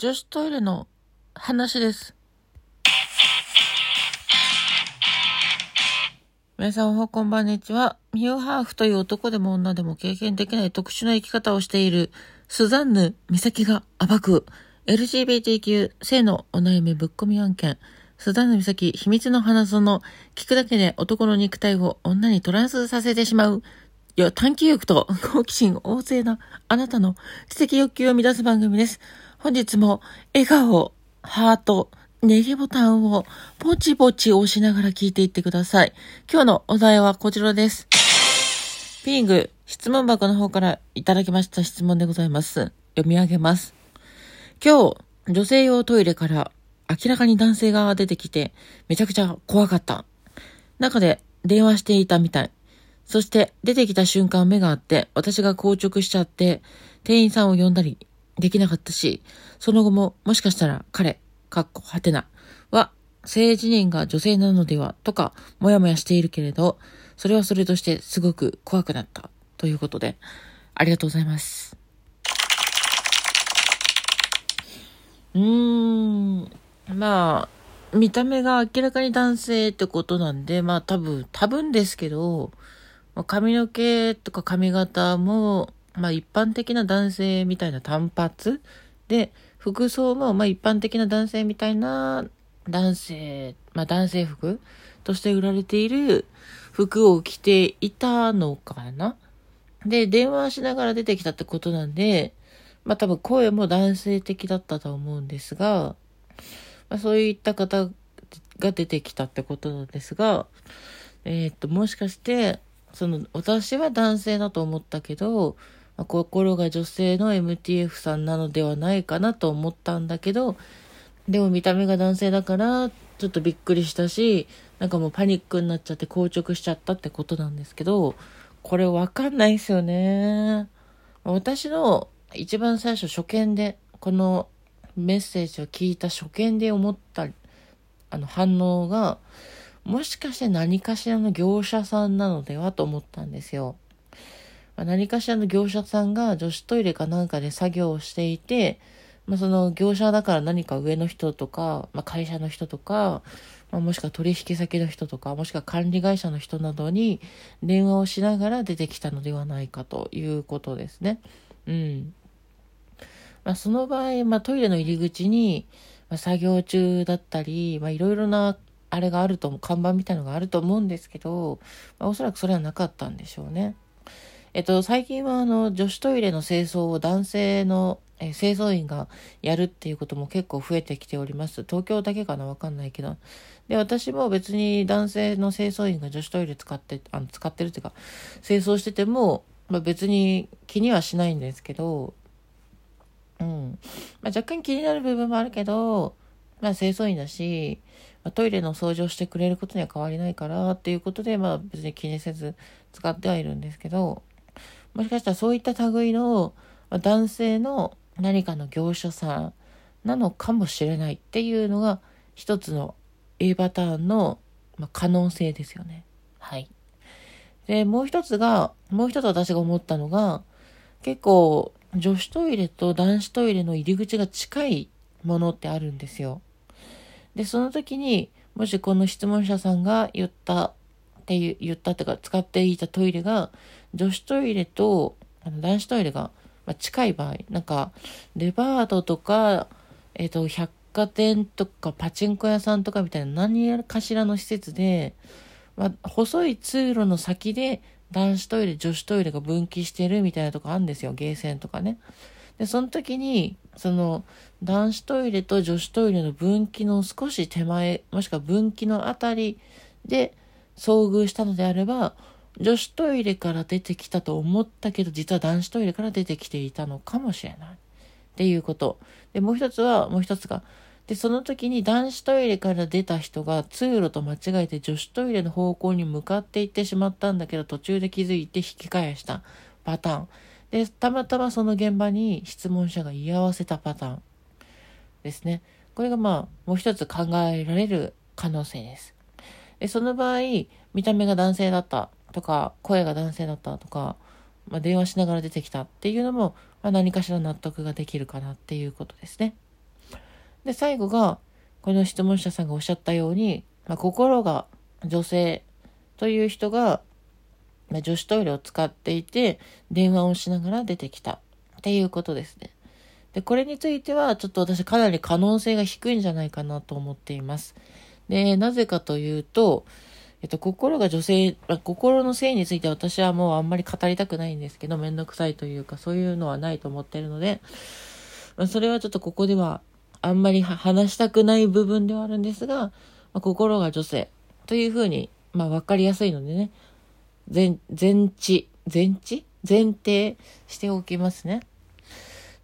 女子トイレの話です。皆さんおはこんばんにちは。ミューハーフという男でも女でも経験できない特殊な生き方をしているスザンヌ・ミサキが暴く LGBTQ 性のお悩みぶっ込み案件。スザンヌ・ミサキ秘密の花園。聞くだけで男の肉体を女にトランスさせてしまう。いや、探求欲と好奇心旺盛なあなたの知的欲求を満たす番組です。本日も笑顔、ハート、ネギボタンをポチポチ押しながら聞いていってください。今日のお題はこちらです。ピング、質問箱の方からいただきました質問でございます。読み上げます。今日、女性用トイレから明らかに男性が出てきて、めちゃくちゃ怖かった。中で電話していたみたい。そして出てきた瞬間目があって、私が硬直しちゃって、店員さんを呼んだりできなかったし、その後ももしかしたら彼、かっこはてな、は性自認が女性なのではとか、もやもやしているけれど、それはそれとしてすごく怖くなった。ということで、ありがとうございます。うーん、まあ、見た目が明らかに男性ってことなんで、まあ多分、多分ですけど、髪の毛とか髪型も、まあ一般的な男性みたいな単発で、服装もまあ一般的な男性みたいな男性、まあ男性服として売られている服を着ていたのかな。で、電話しながら出てきたってことなんで、まあ多分声も男性的だったと思うんですが、まあそういった方が出てきたってことなんですが、えーっと、もしかして、その、私は男性だと思ったけど、まあ心が女性の MTF さんなのではないかなと思ったんだけど、でも見た目が男性だから、ちょっとびっくりしたし、なんかもうパニックになっちゃって硬直しちゃったってことなんですけど、これわかんないですよね。私の一番最初初見で、このメッセージを聞いた初見で思った、あの反応が、もしかして何かしらの業者さんなのではと思ったんですよ。まあ何かしらの業者さんが女子トイレかなんかで作業をしていて、まあ、その業者だから何か上の人とか、まあ、会社の人とか、まあ、もしくは取引先の人とか、もしくは管理会社の人などに電話をしながら出てきたのではないかということですね。うん。まあ、その場合、まあ、トイレの入り口に、まあ、作業中だったり、まあ、いろいろなあれがあると、看板みたいのがあると思うんですけど、まあ、おそらくそれはなかったんでしょうね。えっと、最近はあの、女子トイレの清掃を男性の、え清掃員がやるっていうことも結構増えてきております。東京だけかなわかんないけど。で、私も別に男性の清掃員が女子トイレ使って、あの、使ってるっていうか、清掃してても、まあ、別に気にはしないんですけど、うん。まあ、若干気になる部分もあるけど、まあ、清掃員だし、まあ、トイレの掃除をしてくれることには変わりないからっていうことで、まあ、別に気にせず使ってはいるんですけど、もしかしたらそういった類のまあ男性の何かの業者さんなのかもしれないっていうのが一つの A パターンの、まあ、可能性ですよね。はい。で、もう一つが、もう一つ私が思ったのが、結構女子トイレと男子トイレの入り口が近いものってあるんですよ。で、その時に、もしこの質問者さんが言ったっていう、言ったっていうか、使っていたトイレが、女子トイレと男子トイレが、近い場合、なんか、デパートとか、えっ、と、百貨店とか、パチンコ屋さんとかみたいな何かしらの施設で、まあ、細い通路の先で男子トイレ、女子トイレが分岐してるみたいなとこあるんですよ。ゲーセンとかね。で、その時に、その、男子トイレと女子トイレの分岐の少し手前、もしくは分岐のあたりで遭遇したのであれば、女子トイレから出てきたと思ったけど、実は男子トイレから出てきていたのかもしれない。っていうこと。で、もう一つは、もう一つが、で、その時に男子トイレから出た人が通路と間違えて女子トイレの方向に向かっていってしまったんだけど、途中で気づいて引き返したパターン。で、たまたまその現場に質問者が居合わせたパターンですね。これがまあ、もう一つ考えられる可能性です。で、その場合、見た目が男性だったとか、声が男性だったとか、まあ、電話しながら出てきたっていうのも、まあ、何かしら納得ができるかなっていうことですね。で、最後が、この質問者さんがおっしゃったように、まあ、心が女性という人が、まあ、女子トイレを使っていて、電話をしながら出てきたっていうことですね。で、これについては、ちょっと私かなり可能性が低いんじゃないかなと思っています。で、なぜかというと、えっと、心が女性、心の性について私はもうあんまり語りたくないんですけど、めんどくさいというか、そういうのはないと思ってるので、それはちょっとここではあんまり話したくない部分ではあるんですが、まあ、心が女性というふうに、まあ、わかりやすいのでね、全、全知、全知？前提しておきますね。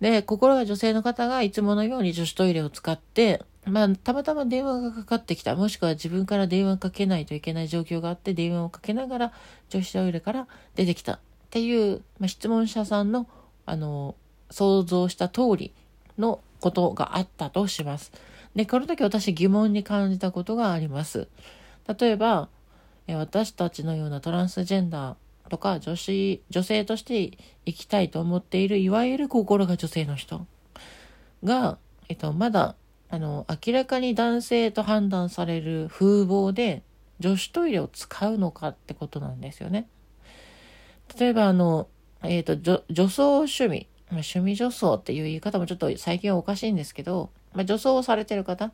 で、心が女性の方がいつものように女子トイレを使って、まあ、たまたま電話がかかってきた。もしくは自分から電話かけないといけない状況があって、電話をかけながら女子トイレから出てきたっていう、まあ、質問者さんの、あの、想像した通りのことがあったとします。で、この時私疑問に感じたことがあります。例えば、私たちのようなトランスジェンダーとか女子、女性として生きたいと思っている、いわゆる心が女性の人が、えっと、まだ、あの、明らかに男性と判断される風貌で女子トイレを使うのかってことなんですよね。例えば、あの、えっ、ー、と、女装趣味まあ、趣味女装っていう言い方もちょっと最近はおかしいんですけど、まあ、女装をされてる方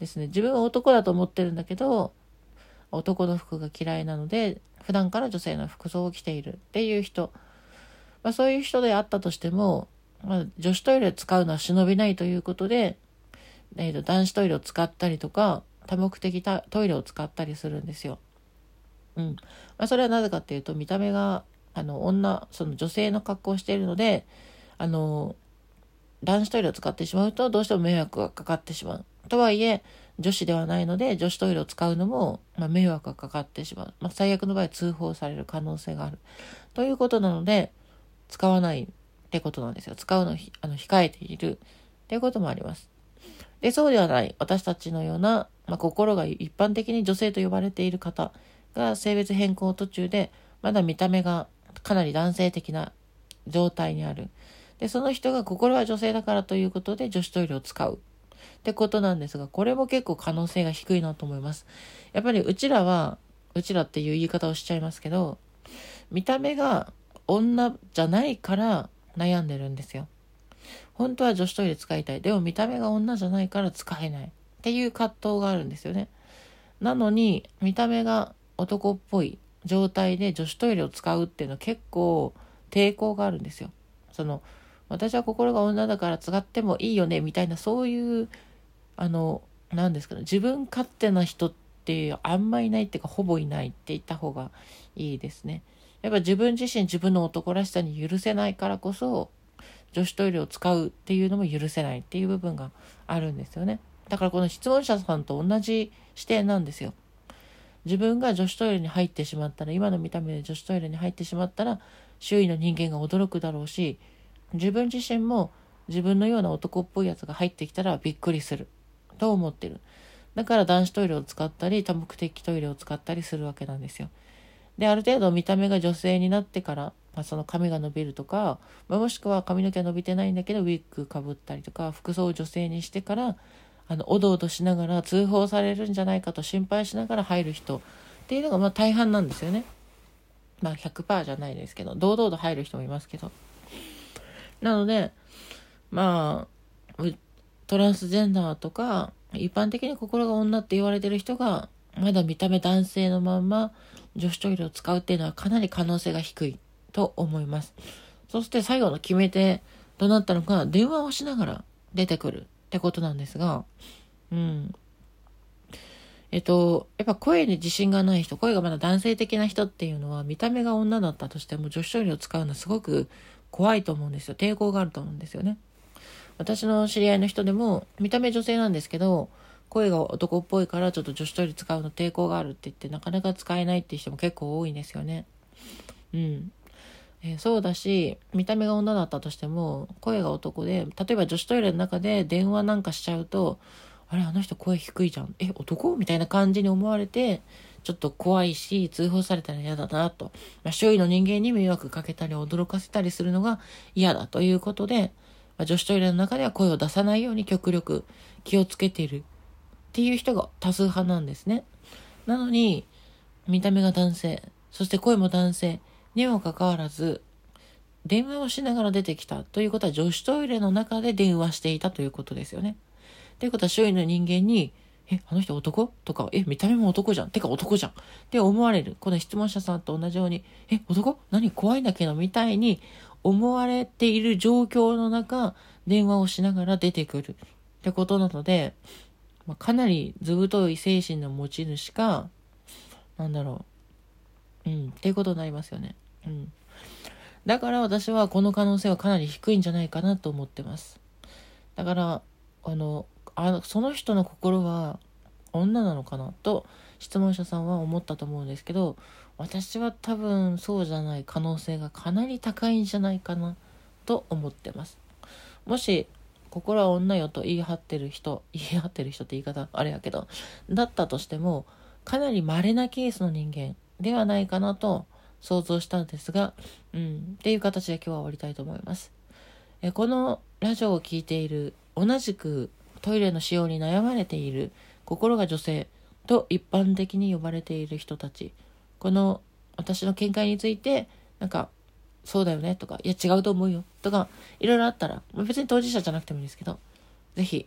ですね。自分は男だと思ってるんだけど、男の服が嫌いなので、普段から女性の服装を着ているっていう人。まあ、そういう人であったとしても、まあ、女子トイレ使うのは忍びないということで、えー、と男子トイレを使ったりとか、多目的トイレを使ったりするんですよ。うん。まあ、それはなぜかっていうと、見た目が、あの、女、その女性の格好をしているので、あの、男子トイレを使ってしまうとどうしても迷惑がかかってしまう。とはいえ、女子ではないので女子トイレを使うのも、まあ、迷惑がかかってしまう。まあ、最悪の場合通報される可能性がある。ということなので、使わないってことなんですよ。使うのをあの控えているっていうこともあります。で、そうではない私たちのような、まあ、心が一般的に女性と呼ばれている方が性別変更途中で、まだ見た目がかなり男性的な状態にある。で、その人が心は女性だからということで女子トイレを使う。ってことなんですが、これも結構可能性が低いなと思います。やっぱりうちらは、うちらっていう言い方をしちゃいますけど、見た目が女じゃないから悩んでるんですよ。本当は女子トイレ使いたい。でも見た目が女じゃないから使えない。っていう葛藤があるんですよね。なのに、見た目が男っぽい状態で女子トイレを使うっていうのは結構抵抗があるんですよ。その、私は心が女だから使ってもいいよねみたいなそういうあの何ですかね自分勝手な人ってあんまいないっていうかほぼいないって言った方がいいですね。やっぱ自分自身自分の男らしさに許せないからこそ女子トイレを使うっていうのも許せないっていう部分があるんですよね。だからこの質問者さんと同じ視点なんですよ。自分が女子トイレに入ってしまったら今の見た目で女子トイレに入ってしまったら周囲の人間が驚くだろうし自分自身も自分のような男っぽいやつが入ってきたらびっくりすると思ってる。だから男子トイレを使ったり多目的トイレを使ったりするわけなんですよ。で、ある程度見た目が女性になってから、まあ、その髪が伸びるとか、まあ、もしくは髪の毛は伸びてないんだけどウィッグかぶったりとか服装を女性にしてからあのおどおどしながら通報されるんじゃないかと心配しながら入る人っていうのがまあ大半なんですよね。まあ100%じゃないですけど堂々と入る人もいますけど。なので、まあ、トランスジェンダーとか、一般的に心が女って言われてる人が、まだ見た目男性のまんま女子トイレを使うっていうのはかなり可能性が低いと思います。そして最後の決め手となったのが、電話をしながら出てくるってことなんですが、うん。えっと、やっぱ声に自信がない人、声がまだ男性的な人っていうのは、見た目が女だったとしても女子トイレを使うのはすごく怖いと思うんですよ。抵抗があると思うんですよね。私の知り合いの人でも、見た目女性なんですけど、声が男っぽいからちょっと女子トイレ使うの抵抗があるって言ってなかなか使えないっていう人も結構多いんですよね。うん。えー、そうだし、見た目が女だったとしても、声が男で、例えば女子トイレの中で電話なんかしちゃうと、あれ、あの人声低いじゃん。え、男？みたいな感じに思われて、ちょっと怖いし、通報されたら嫌だなと。まあ、周囲の人間に迷惑かけたり驚かせたりするのが嫌だということで、まあ、女子トイレの中では声を出さないように極力気をつけているっていう人が多数派なんですね。なのに、見た目が男性、そして声も男性にもかかわらず、電話をしながら出てきたということは女子トイレの中で電話していたということですよね。ということは周囲の人間に、え、あの人男？とか、え、見た目も男じゃん。てか男じゃん。って思われる。この質問者さんと同じように、え、男？何？怖いんだけどみたいに思われている状況の中、電話をしながら出てくるってことなので、まあ、かなり図太い精神の持ち主か、なんだろう。うん、っていうことになりますよね。うん。だから私はこの可能性はかなり低いんじゃないかなと思ってます。だから、あの、あのその人の心は女なのかなと質問者さんは思ったと思うんですけど、私は多分そうじゃない可能性がかなり高いんじゃないかなと思ってます。もし、心は女よと言い張ってる人、言い張ってる人って言い方あれやけど、だったとしても、かなり稀なケースの人間ではないかなと想像したんですが、うん、っていう形で今日は終わりたいと思います。えこのラジオを聴いている、同じくトイレの使用に悩まれている、心が女性と一般的に呼ばれている人たち、この私の見解について、なんか、そうだよねとか、いや違うと思うよとか、いろいろあったら、別に当事者じゃなくてもいいですけど、ぜひ、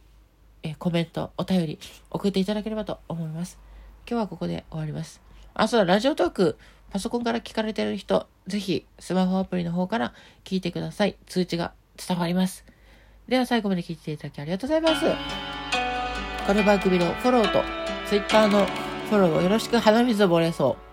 えコメント、お便り送っていただければと思います。今日はここで終わります。あ、そうだ、ラジオトーク、パソコンから聞かれてる人、ぜひ、スマホアプリの方から聞いてください。通知が伝わります。では最後まで聞いていただきありがとうございます。この番組のフォローと、Twitter のフォローをよろしく鼻水を漏れそう。